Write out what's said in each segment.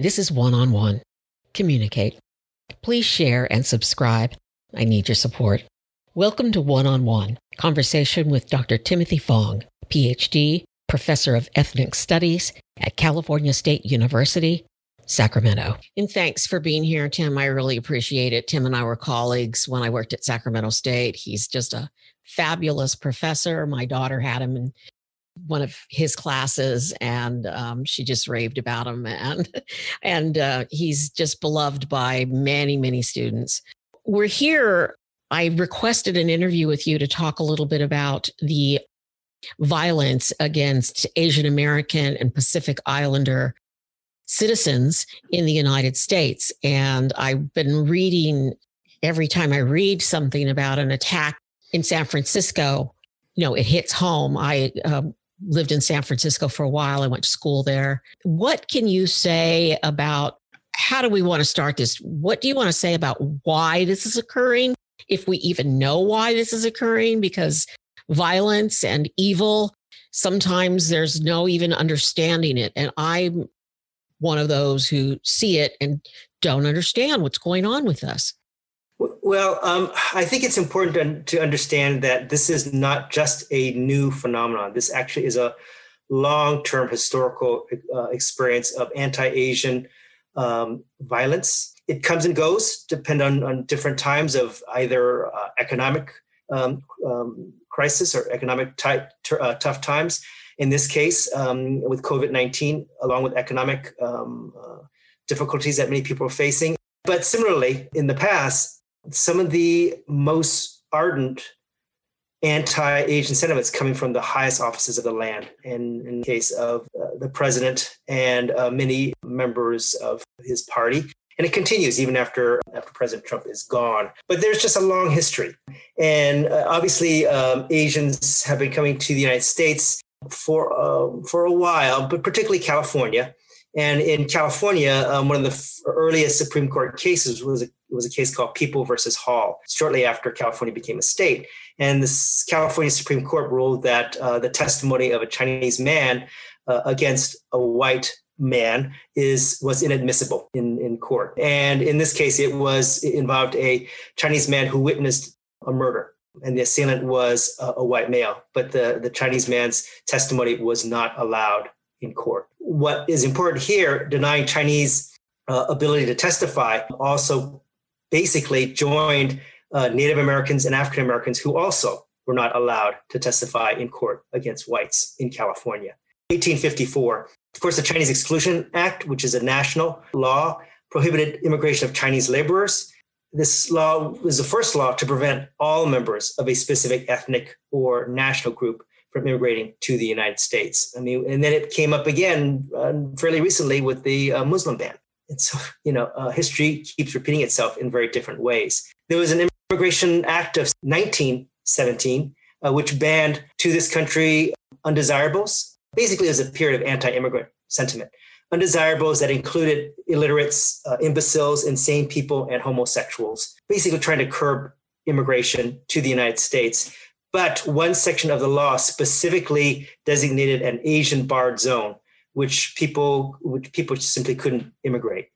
This is one on one. Communicate. Please share and subscribe. I need your support. Welcome to One on One, conversation with Dr. Timothy Fong, PhD, Professor of Ethnic Studies at California State University, Sacramento. And thanks for being here, Tim. I really appreciate it. Tim and I were colleagues when I worked at Sacramento State. He's just a fabulous professor. My daughter had him in one of his classes and um, she just raved about him and and uh, he's just beloved by many many students. We're here. I requested an interview with you to talk a little bit about the violence against asian american and pacific islander citizens in the united states and i've been reading every time i read something about an attack in san francisco you know it hits home. I um, lived in San Francisco for a while. I went to school there. What can you say about how do we want to start this? What do you want to say about why this is occurring? If we even know why this is occurring, because violence and evil, sometimes there's no even understanding it. And I'm one of those who see it and don't understand what's going on with us. Well, um, I think it's important to, to, understand that this is not just a new phenomenon. This actually is a long term historical uh, experience of anti Asian um, violence. It comes and goes, depend on, on different times of either uh, economic um, um crisis or economic t- uh, tough times. In this case, um, with COVID 19, along with economic um, uh, difficulties that many people are facing. But similarly, in the past, some of the most ardent anti-Asian sentiments coming from the highest offices of the land. And in the case of uh, the president and uh, many members of his party. And it continues even after, after President Trump is gone. But there's just a long history. And uh, obviously, um, Asians have been coming to the United States for, uh, for a while, but particularly California. And in California, um, one of the earliest Supreme Court cases was a, was a case called People versus Hall, shortly after California became a state. And the California Supreme Court ruled that uh, the testimony of a Chinese man uh, against a white man is was inadmissible in, in court. And in this case, it was it involved a Chinese man who witnessed a murder. And the assailant was a, a white male, but the, the Chinese man's testimony was not allowed in court. What is important here, denying Chinese uh, ability to testify, also basically joined uh, Native Americans and African Americans who also were not allowed to testify in court against whites in California. 1854. Of course, the Chinese Exclusion Act, which is a national law, prohibited immigration of Chinese laborers. This law was the first law to prevent all members of a specific ethnic or national group from immigrating to the United States. I mean, and then it came up again uh, fairly recently with the uh, Muslim ban. And so, you know, uh, history keeps repeating itself in very different ways. There was an Immigration Act of 1917, uh, which banned to this country undesirables. Basically, it was a period of anti immigrant sentiment. Undesirables that included illiterates, uh, imbeciles, insane people, and homosexuals, basically trying to curb immigration to the United States. But one section of the law specifically designated an Asian barred zone, which people which people simply couldn't immigrate,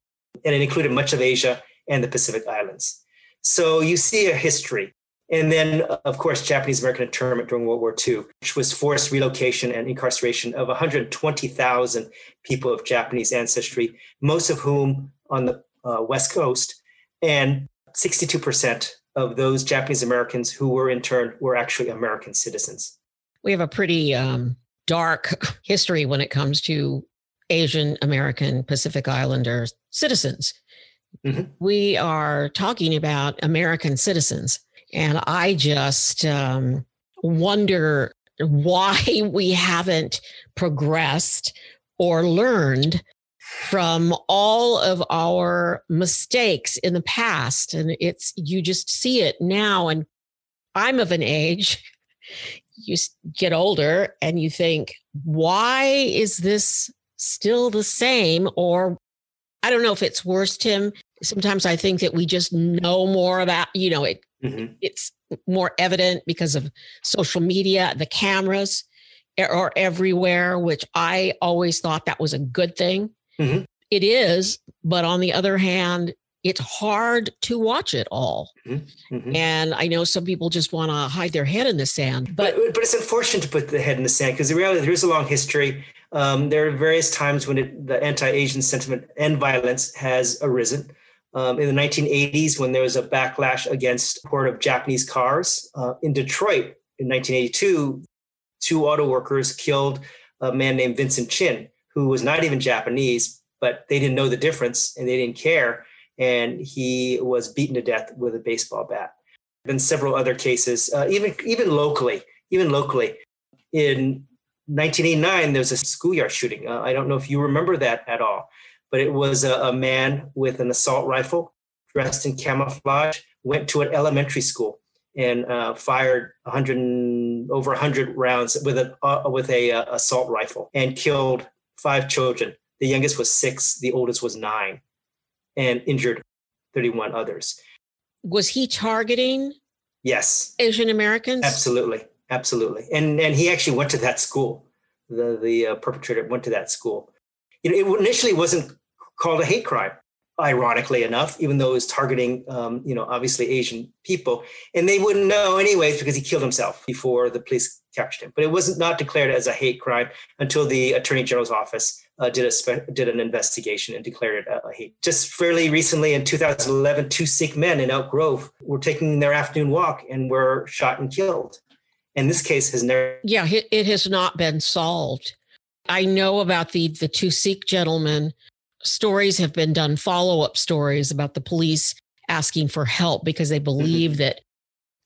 and it included much of Asia and the Pacific Islands. So you see a history. And then, of course, Japanese American internment during World War II, which was forced relocation and incarceration of 120,000 people of Japanese ancestry, most of whom on the uh, West Coast, and 62% of those Japanese Americans who were interned were actually American citizens. We have a pretty um, dark history when it comes to Asian American Pacific Islander citizens. Mm-hmm. We are talking about American citizens. And I just um, wonder why we haven't progressed or learned from all of our mistakes in the past. And it's, you just see it now. And I'm of an age, you get older and you think, why is this still the same? Or I don't know if it's worse, Tim. Sometimes I think that we just know more about, you know, it, mm-hmm. it's more evident because of social media, the cameras are everywhere, which I always thought that was a good thing. Mm-hmm. it is, but on the other hand, it's hard to watch it all. Mm-hmm. Mm-hmm. And I know some people just want to hide their head in the sand. But but, but it's unfortunate to put the head in the sand because the reality there is a long history. Um, there are various times when it, the anti-Asian sentiment and violence has arisen. Um, in the 1980s, when there was a backlash against port of Japanese cars uh, in Detroit in 1982, two auto workers killed a man named Vincent Chin, who was not even Japanese, but they didn't know the difference and they didn't care and he was beaten to death with a baseball bat. Been several other cases, uh, even even locally, even locally. In 1989, there was a schoolyard shooting. Uh, I don't know if you remember that at all, but it was a, a man with an assault rifle, dressed in camouflage, went to an elementary school and uh, fired 100 over 100 rounds with a uh, with a uh, assault rifle and killed five children. The youngest was six, the oldest was nine and injured 31 others. Was he targeting? Yes. Asian Americans? Absolutely. Absolutely. And and he actually went to that school. The the uh, perpetrator went to that school. You know, it initially wasn't called a hate crime, ironically enough, even though it was targeting, um, you know, obviously Asian people, and they wouldn't know anyways because he killed himself before the police captured him. But it wasn't not declared as a hate crime until the Attorney General's office uh, did a spe- did an investigation and declared it a, hate. Just fairly recently, in 2011, two Sikh men in Elk Grove were taking their afternoon walk and were shot and killed. And this case has never. Yeah, it has not been solved. I know about the the two Sikh gentlemen. Stories have been done, follow up stories about the police asking for help because they believe mm-hmm. that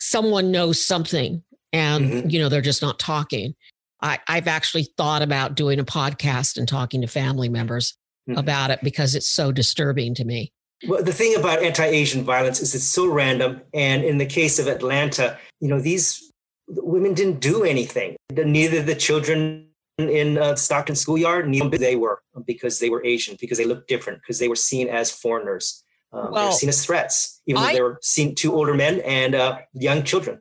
someone knows something and mm-hmm. you know they're just not talking I, i've actually thought about doing a podcast and talking to family members mm-hmm. about it because it's so disturbing to me. Well, the thing about anti-Asian violence is it's so random, and in the case of Atlanta, you know these women didn't do anything. Neither the children in uh, Stockton schoolyard, neither they were because they were Asian, because they looked different, because they were seen as foreigners. Um, well, they were seen as threats, even I, though they were seen two older men and uh, young children.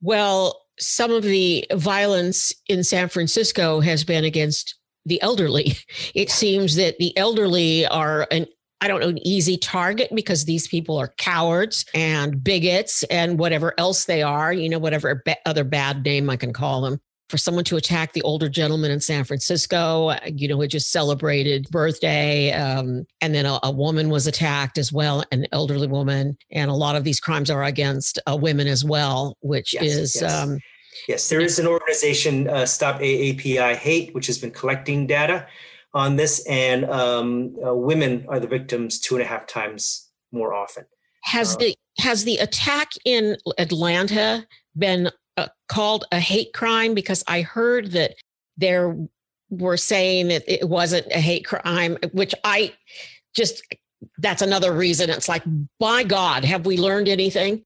Well, some of the violence in San Francisco has been against the elderly. It seems that the elderly are an I don't know, an easy target because these people are cowards and bigots and whatever else they are, you know, whatever other bad name I can call them. For someone to attack the older gentleman in San Francisco, you know, who just celebrated birthday, um, and then a, a, woman was attacked as well, an elderly woman, and a lot of these crimes are against uh, women as well, which yes, is yes. Um, Yes, there is an organization, uh, Stop AAPI Hate, which has been collecting data on this, and um, uh, women are the victims two and a half times more often. Has uh, the has the attack in Atlanta been uh, called a hate crime? Because I heard that there were saying that it wasn't a hate crime, which I just that's another reason. It's like, by God, have we learned anything?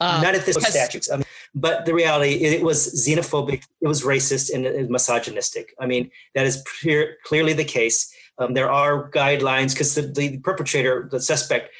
Uh, Not at this statutes. I mean, but the reality, it was xenophobic, it was racist, and it misogynistic. I mean, that is clear, clearly the case. Um, there are guidelines because the, the perpetrator, the suspect,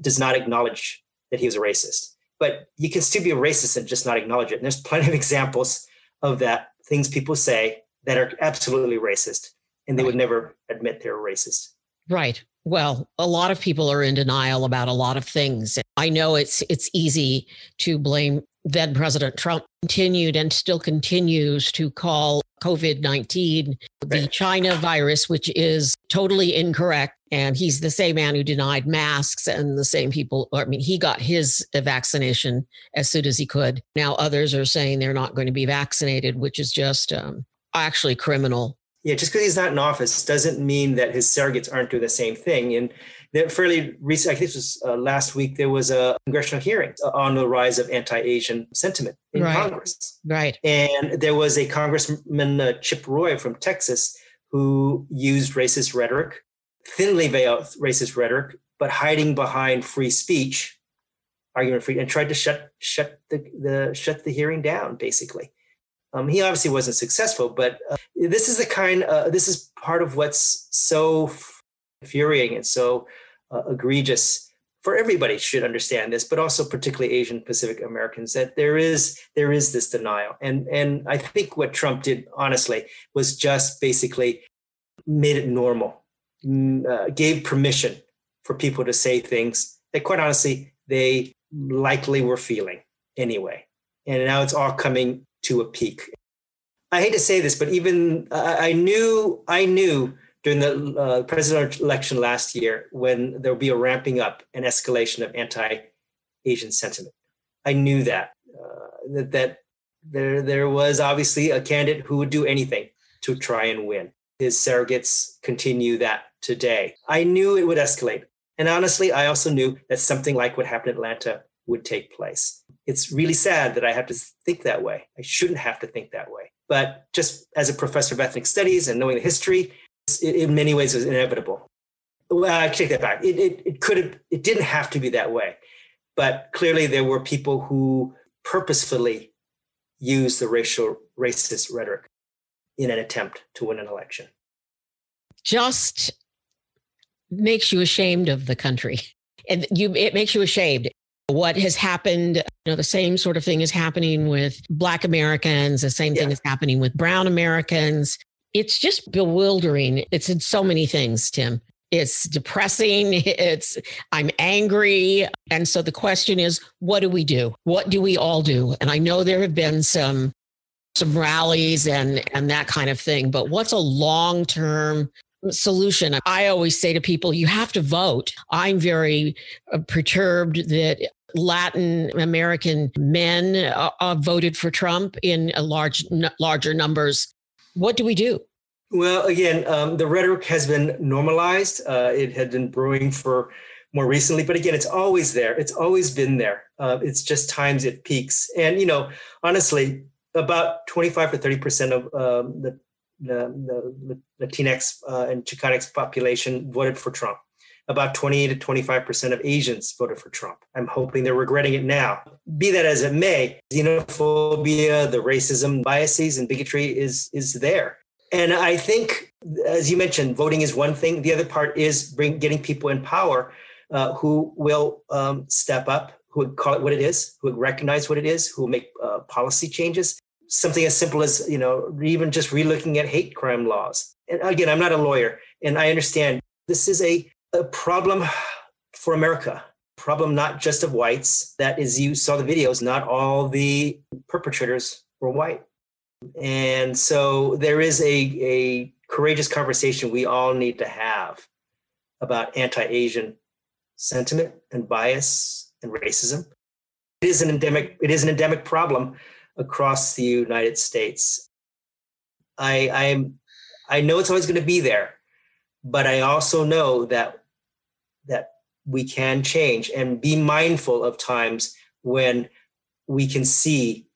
does not acknowledge that he was a racist. But you can still be a racist and just not acknowledge it. And there's plenty of examples of that, things people say that are absolutely racist, and they right. would never admit they're racist. Right. Well, a lot of people are in denial about a lot of things. I know it's it's easy to blame then President Trump continued and still continues to call COVID 19 the China virus, which is totally incorrect. And he's the same man who denied masks and the same people. I mean, he got his vaccination as soon as he could. Now others are saying they're not going to be vaccinated, which is just um, actually criminal. Yeah, just because he's not in office doesn't mean that his surrogates aren't doing the same thing. And fairly recent, I think this was uh, last week, there was a congressional hearing on the rise of anti-Asian sentiment in right. Congress. Right. And there was a Congressman, uh, Chip Roy from Texas, who used racist rhetoric, thinly veiled racist rhetoric, but hiding behind free speech, argument free, and tried to shut shut the, the shut the hearing down, basically. Um, he obviously wasn't successful, but uh, this is the kind. Uh, this is part of what's so infuriating and so uh, egregious for everybody should understand this but also particularly asian pacific americans that there is there is this denial and and i think what trump did honestly was just basically made it normal mm, uh, gave permission for people to say things that, quite honestly, they likely were feeling anyway. And now it's all coming to a peak. I hate to say this, but even I knew, I knew during the uh, presidential election last year when there would be a ramping up and escalation of anti-Asian sentiment. I knew that uh, that, that there there was obviously a candidate who would do anything to try and win. His surrogates continue that today. I knew it would escalate. And honestly, I also knew that something like what happened in Atlanta would take place. It's really sad that I have to think that way. I shouldn't have to think that way. But just as a professor of ethnic studies and knowing the history, it, in many ways was inevitable. Well, I take that back. It, it, it could have, it didn't have to be that way. But clearly there were people who purposefully used the racial racist rhetoric in an attempt to win an election. Just makes you ashamed of the country. And you it makes you ashamed. What has happened, you know, the same sort of thing is happening with black Americans, the same thing yeah. is happening with brown Americans. It's just bewildering. It's in so many things, Tim. It's depressing. It's, I'm angry. And so the question is, what do we do? What do we all do? And I know there have been some, some rallies and, and that kind of thing, but what's a long term solution? I always say to people, you have to vote. I'm very uh, perturbed that Latin American men uh, uh, voted for Trump in a large, larger numbers. What do we do? Well, again, um, the rhetoric has been normalized. Uh, it had been brewing for more recently, but again, it's always there. It's always been there. Uh, it's just times it peaks. And, you know, honestly, about 25 to 30% of um, the, the, the, Latinx uh, and Chicanx population voted for Trump. About 20 to 25% of Asians voted for Trump. I'm hoping they're regretting it now. Be that as it may, xenophobia, the racism, biases, and bigotry is, is there. And I think, as you mentioned, voting is one thing. The other part is bring, getting people in power uh, who will um, step up, who would call it what it is, who would recognize what it is, who will make uh, policy changes. Something as simple as, you know, even just relooking at hate crime laws. And again, I'm not a lawyer, and I understand this is a, a problem for America problem not just of whites that is you saw the videos not all the perpetrators were white and so there is a, a courageous conversation we all need to have about anti-Asian sentiment and bias and racism. It is an endemic, it is an endemic problem across the United States. I I'm I know it's always going to be there, but I also know that that we can change and be mindful of times when we can see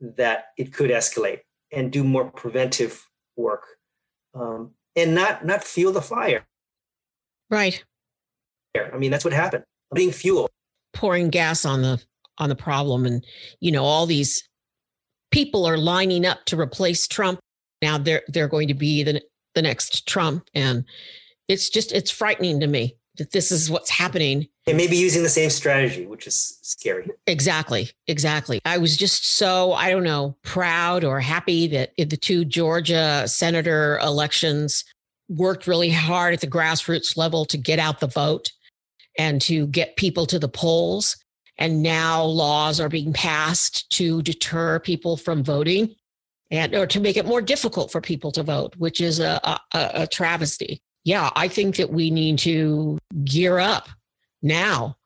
that it could escalate and do more preventive work um, and not not fuel the fire. Right. I mean that's what happened. Being fuel pouring gas on the on the problem and you know all these people are lining up to replace trump now they're they're going to be the the next trump and it's just it's frightening to me that this is what's happening and maybe using the same strategy, which is scary. Exactly. Exactly. I was just so, I don't know, proud or happy that the two Georgia senator elections worked really hard at the grassroots level to get out the vote and to get people to the polls. And now laws are being passed to deter people from voting and or to make it more difficult for people to vote, which is a, a, a travesty. Yeah, I think that we need to gear up now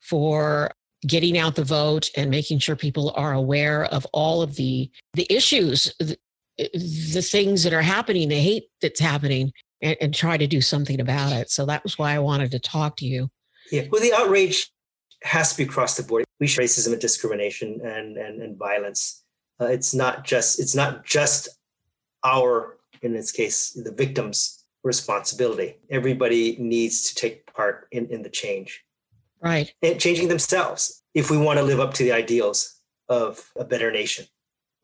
for getting out the vote and making sure people are aware of all of the the issues the, the things that are happening the hate that's happening and, and, try to do something about it so that was why i wanted to talk to you yeah well the outrage has to be across the board we show racism and discrimination and and, and violence uh, it's not just it's not just our in this case the victims responsibility. Everybody needs to take part in, in the change. Right. And changing themselves if we want to live up to the ideals of a better nation.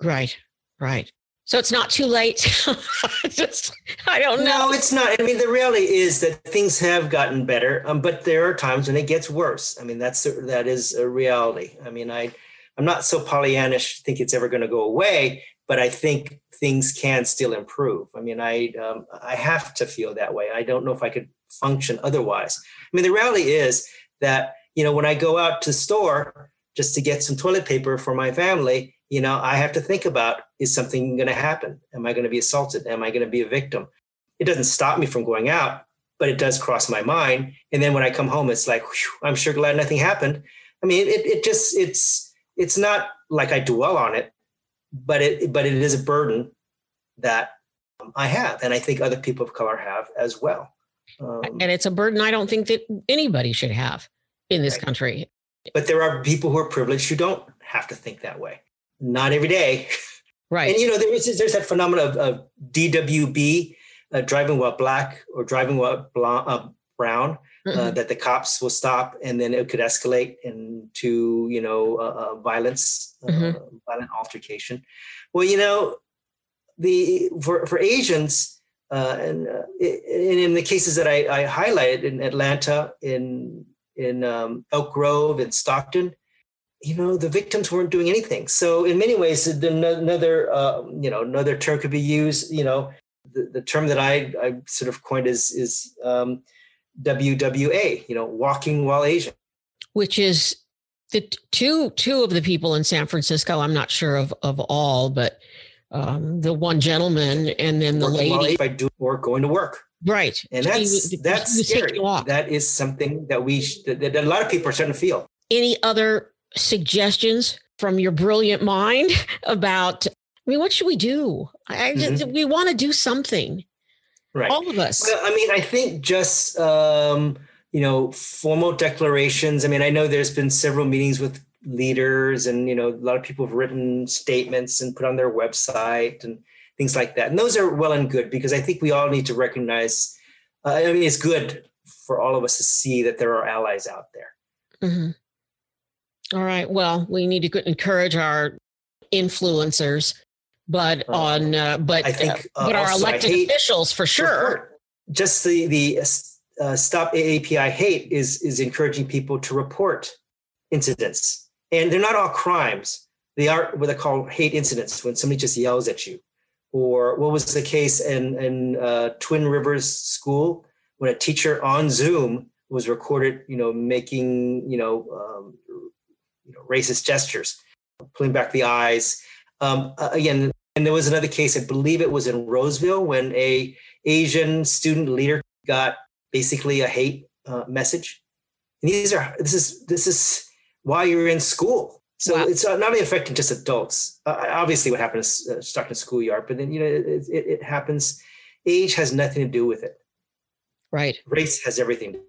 Right. Right. So it's not too late. Just, I don't know. No, it's not. I mean, the reality is that things have gotten better, um, but there are times when it gets worse. I mean, that's that is a reality. I mean, I I'm not so Pollyannish think it's ever going to go away, but I think things can still improve. I mean, I um, I have to feel that way. I don't know if I could function otherwise. I mean, the reality is that you know when I go out to the store just to get some toilet paper for my family, you know, I have to think about is something going to happen? Am I going to be assaulted? Am I going to be a victim? It doesn't stop me from going out, but it does cross my mind. And then when I come home, it's like, whew, I'm sure glad nothing happened. I mean, it, it just, it's, it's not like I dwell on it, but it, but it is a burden that I have. And I think other people of color have as well. Um, and it's a burden I don't think that anybody should have in this right. country. But there are people who are privileged who don't have to think that way. Not every day. Right. And you know, there's there's that phenomenon of, of DWB, uh, driving while black or driving while uh, brown, uh, mm-hmm. that the cops will stop and then it could escalate into you know uh, uh, violence, mm-hmm. violent altercation. Well, you know, the for for Asians, and, in, in the cases that I, I highlighted in Atlanta, in in um, Elk Grove, in Stockton, you know the victims weren't doing anything. So in many ways another uh, you know another term could be used you know the, the term that i i sort of coined is is um, wwa you know walking while asian. Which is the two two of the people in san francisco i'm not sure of of all but um, the one gentleman and then the Working lady. By doing or going to work. Right. And that's that's scary. that is something that we that, that a lot of people are starting to feel. Any other suggestions from your brilliant mind about I mean, what should we do? I just, mm-hmm. we want to do something. Right. All of us. Well, I mean, I think just um, you know, formal declarations. I mean, I know there's been several meetings with leaders and you know, a lot of people have written statements and put on their website and things like that. And those are well and good because I think we all need to recognize uh, I mean, it's good for all of us to see that there are allies out there. Mm-hmm. All right. Well, we need to encourage our influencers, but on uh, but I think, uh, but our elected officials for sure. Just the the uh, stop AAPI hate is is encouraging people to report incidents, and they're not all crimes. They are what they call hate incidents when somebody just yells at you, or what was the case in in uh, Twin Rivers School when a teacher on Zoom was recorded, you know, making you know um, you know, racist gestures, pulling back the eyes. Um, again, and there was another case, I believe it was in Roseville, when a Asian student leader got basically a hate uh, message. And these are this is this is why you're in school. So wow. it's not only affecting just adults. Uh, obviously, what happened is uh, Stockton the schoolyard, but then you know it, it, it happens. Age has nothing to do with it. Right. Race has everything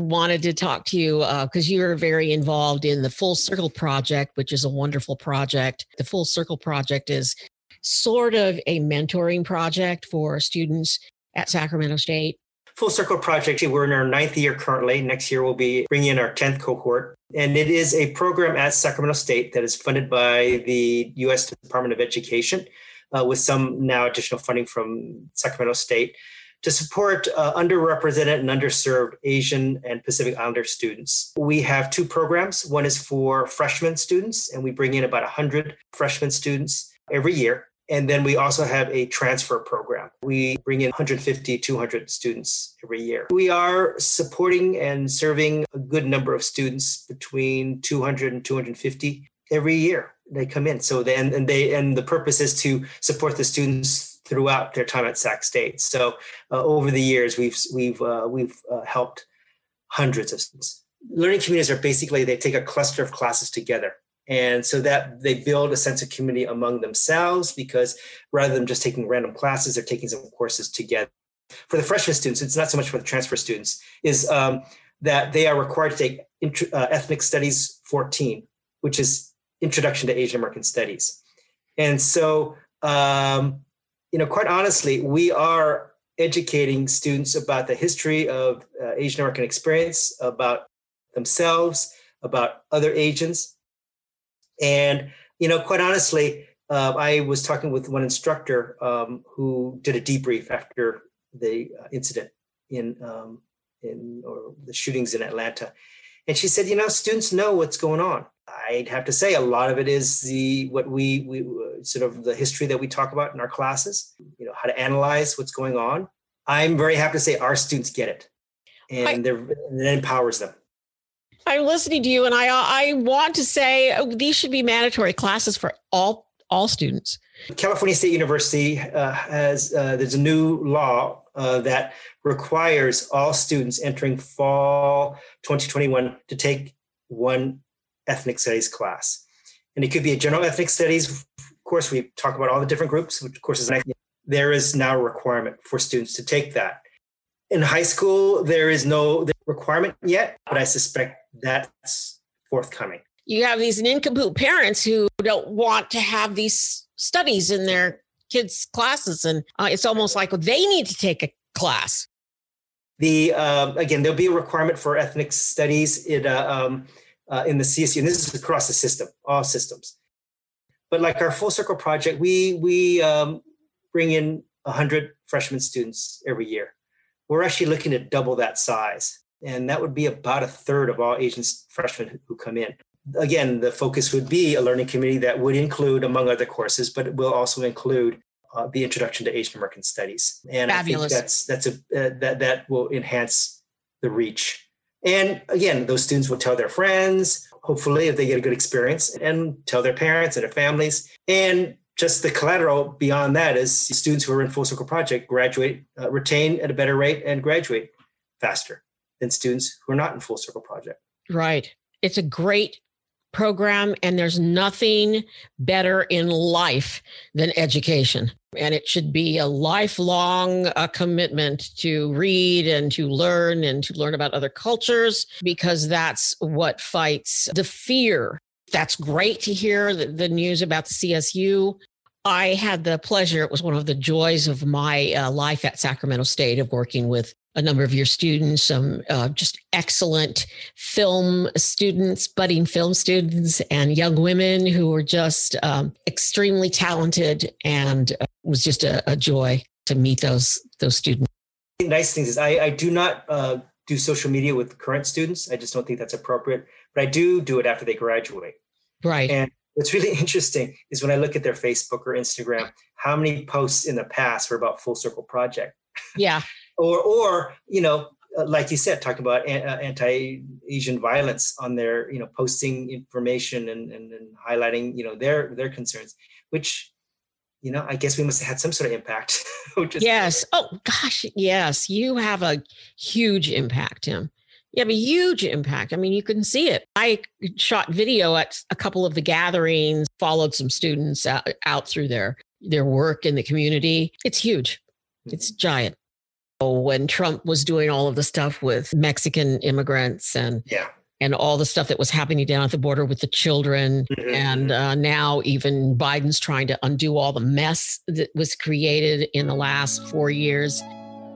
wanted to talk to you because uh, you're very involved in the Full Circle Project, which is a wonderful project. The Full Circle Project is sort of a mentoring project for students at Sacramento State. Full Circle Project, we're in our ninth year currently. Next year, we'll be bringing in our 10th cohort. And it is a program at Sacramento State that is funded by the U.S. Department of Education uh, with some now additional funding from Sacramento State to support uh, underrepresented and underserved Asian and Pacific Islander students. We have two programs. One is for freshman students, and we bring in about 100 freshman students every year. And then we also have a transfer program. We bring in 150, 200 students every year. We are supporting and serving a good number of students between 200 and 250 every year they come in. So then, and they, and the purpose is to support the students throughout their time at Sac State. So uh, over the years, we've we've uh, we've uh, helped hundreds of students. Learning communities are basically they take a cluster of classes together, and so that they build a sense of community among themselves because rather than just taking random classes, they're taking some courses together. For the freshman students, it's not so much for the transfer students. Is um, that they are required to take int- uh, ethnic studies 14, which is introduction to Asian American studies, and so um, you know, quite honestly, we are educating students about the history of uh, Asian American experience, about themselves, about other Asians. And, you know, quite honestly, uh, I was talking with one instructor um, who did a debrief after the uh, incident in, um, in or the shootings in Atlanta. And she said, you know, students know what's going on. I'd have to say a lot of it is the what we we sort of the history that we talk about in our classes. You know how to analyze what's going on. I'm very happy to say our students get it, and, I, and it empowers them. I'm listening to you, and I I want to say oh, these should be mandatory classes for all all students. California State University uh, has uh, there's a new law uh, that requires all students entering fall 2021 to take one ethnic studies class. And it could be a general ethnic studies course. We talk about all the different groups, which of course is there is now a requirement for students to take that. In high school, there is no requirement yet, but I suspect that's forthcoming. You have these nincompoop parents who don't want to have these studies in their kids' classes, and uh, it's almost like they need to take a class. The uh, again, there'll be a requirement for ethnic studies. It uh, um, uh, in the CSU, and this is across the system, all systems. But like our full circle project, we we um, bring in 100 freshman students every year. We're actually looking to double that size, and that would be about a third of all Asian freshmen who come in. Again, the focus would be a learning community that would include, among other courses, but it will also include uh, the introduction to Asian American studies. And Fabulous. I think that's that's a uh, that that will enhance the reach and again, those students will tell their friends, hopefully, if they get a good experience, and tell their parents and their families. And just the collateral beyond that is students who are in Full Circle Project graduate, uh, retain at a better rate, and graduate faster than students who are not in Full Circle Project. Right. It's a great program, and there's nothing better in life than education. And it should be a lifelong uh, commitment to read and to learn and to learn about other cultures because that's what fights the fear. That's great to hear the, the news about the CSU. I had the pleasure, it was one of the joys of my uh, life at Sacramento State of working with a number of your students, some uh, just excellent film students, budding film students, and young women who were just um, extremely talented, and uh, it was just a, a, joy to meet those those students. Nice things is I, I do not uh, do social media with current students. I just don't think that's appropriate, but I do do it after they graduate. Right. And what's really interesting is when I look at their Facebook or Instagram, how many posts in the past were about Full Circle Project. Yeah. Or or you know uh, like you said talking about uh, anti-asian violence on their you know posting information and, and, and highlighting you know their their concerns which you know i guess we must have had some sort of impact yes. Oh gosh yes. You have a huge impact tim you have a huge impact i mean you can see it i shot video at a couple of the gatherings followed some students out, out through their their work in the community it's huge it's mm-hmm. giant when Trump was doing all of the stuff with Mexican immigrants and yeah. and all the stuff that was happening down at the border with the children, mm-hmm. and uh, now even Biden's trying to undo all the mess that was created in the last four years,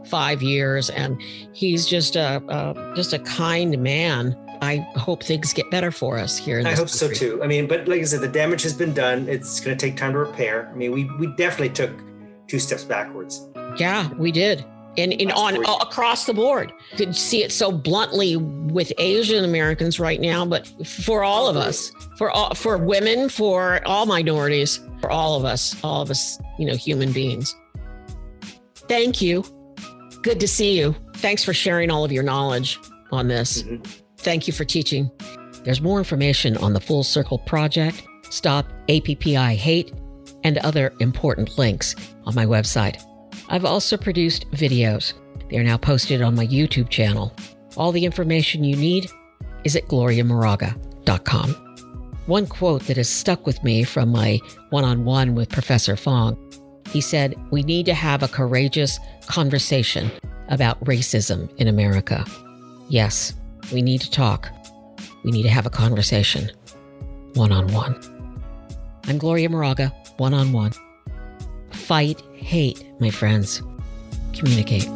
five years, and he's just a, a just a kind man. I hope things get better for us here. I hope country. so too. I mean, but like I said, the damage has been done. It's going to take time to repair. I mean, we we definitely took two steps backwards. Yeah, we did and, and on across the board. You could see it so bluntly with Asian Americans right now, but for all of us, for all, for women, for all minorities, for all of us, all of us, you know, human beings. Thank you. Good to see you. Thanks for sharing all of your knowledge on this. Mm-hmm. Thank you for teaching. There's more information on the Full Circle Project, Stop APPI Hate, and other important links on my website I've also produced videos. They are now posted on my YouTube channel. All the information you need is at gloriamoraga.com. One quote that has stuck with me from my one on one with Professor Fong he said, We need to have a courageous conversation about racism in America. Yes, we need to talk. We need to have a conversation one on one. I'm Gloria Moraga, one on one. Fight hate, my friends. Communicate.